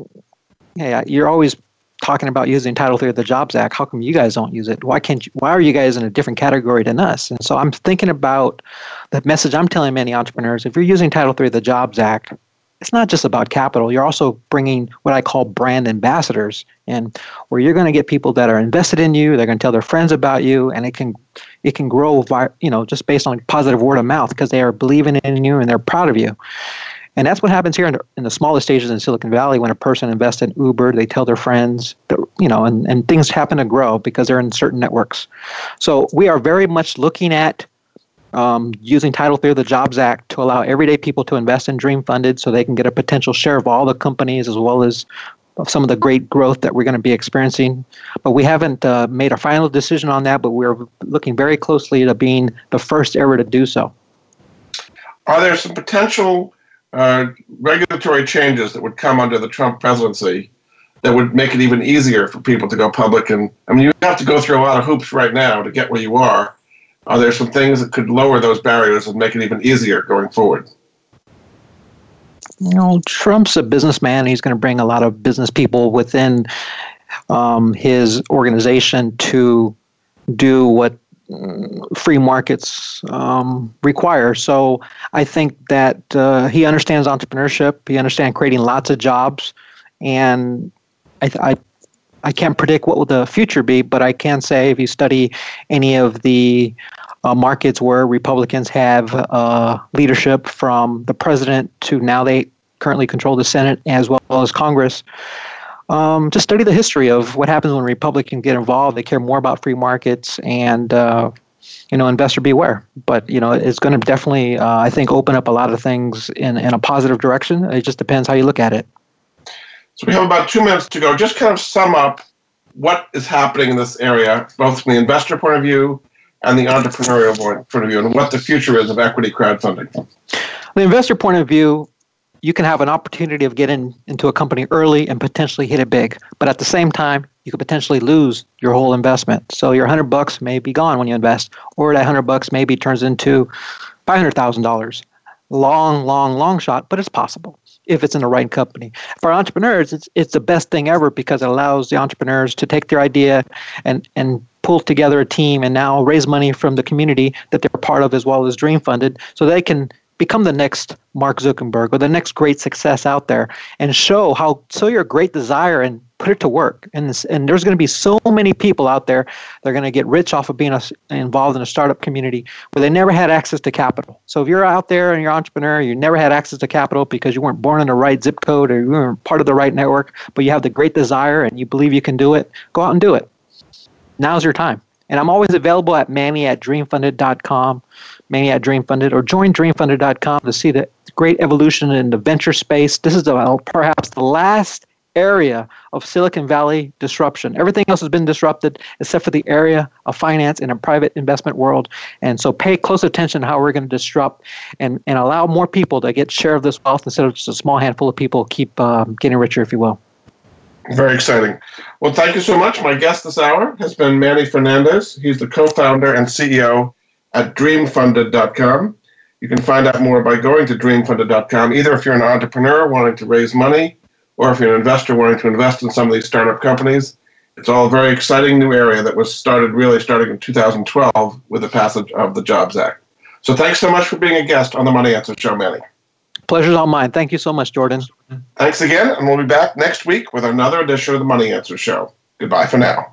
hey, you're always talking about using Title III of the Jobs Act. How come you guys don't use it? Why can't you, why are you guys in a different category than us? And so I'm thinking about the message I'm telling many entrepreneurs. If you're using Title III of the Jobs Act, it's not just about capital. You're also bringing what I call brand ambassadors, and where you're going to get people that are invested in you. They're going to tell their friends about you, and it can it can grow, you know, just based on positive word of mouth because they are believing in you and they're proud of you. And that's what happens here in the, in the smallest stages in Silicon Valley when a person invests in Uber, they tell their friends, that, you know, and, and things happen to grow because they're in certain networks. So we are very much looking at um, using Title III of the Jobs Act to allow everyday people to invest in Dream Funded so they can get a potential share of all the companies as well as some of the great growth that we're going to be experiencing. But we haven't uh, made a final decision on that, but we're looking very closely to being the first ever to do so. Are there some potential uh, regulatory changes that would come under the Trump presidency that would make it even easier for people to go public? And I mean, you have to go through a lot of hoops right now to get where you are. Are there some things that could lower those barriers and make it even easier going forward? You know, Trump's a businessman. He's going to bring a lot of business people within um, his organization to do what free markets um, require. So I think that uh, he understands entrepreneurship. He understands creating lots of jobs, and I, I I can't predict what will the future be, but I can say if you study any of the uh, markets where Republicans have uh, leadership from the president to now they currently control the Senate as well as Congress. Um, just study the history of what happens when Republicans get involved. They care more about free markets and uh, you know, investor beware. But you know, it's going to definitely, uh, I think, open up a lot of things in in a positive direction. It just depends how you look at it. So we have about two minutes to go. Just kind of sum up what is happening in this area, both from the investor point of view and the entrepreneurial point of view, and what the future is of equity crowdfunding. The investor point of view, you can have an opportunity of getting into a company early and potentially hit it big, but at the same time, you could potentially lose your whole investment. So your hundred bucks may be gone when you invest, or that hundred bucks maybe turns into five hundred thousand dollars. Long, long, long shot, but it's possible if it's in the right company. For entrepreneurs, it's it's the best thing ever because it allows the entrepreneurs to take their idea and and pull together a team and now raise money from the community that they're part of as well as Dream Funded, so they can become the next Mark Zuckerberg or the next great success out there and show how show your great desire and put it to work. And, and there's going to be so many people out there that are going to get rich off of being a, involved in a startup community where they never had access to capital. So if you're out there and you're an entrepreneur, you never had access to capital because you weren't born in the right zip code or you weren't part of the right network, but you have the great desire and you believe you can do it, go out and do it. Now's your time. And I'm always available at manny at dreamfunded.com, manny at dreamfunded, or join dreamfunded.com to see the great evolution in the venture space. This is the, perhaps the last area of Silicon Valley disruption. Everything else has been disrupted except for the area of finance in a private investment world. And so pay close attention to how we're going to disrupt and, and allow more people to get share of this wealth instead of just a small handful of people keep um, getting richer, if you will. Very exciting. Well, thank you so much. My guest this hour has been Manny Fernandez. He's the co founder and CEO at dreamfunded.com. You can find out more by going to dreamfunded.com, either if you're an entrepreneur wanting to raise money or if you're an investor wanting to invest in some of these startup companies. It's all a very exciting new area that was started really starting in 2012 with the passage of the Jobs Act. So thanks so much for being a guest on the Money Answer Show, Manny. Pleasure's all mine. Thank you so much, Jordan. Thanks again, and we'll be back next week with another edition of the Money Answer Show. Goodbye for now.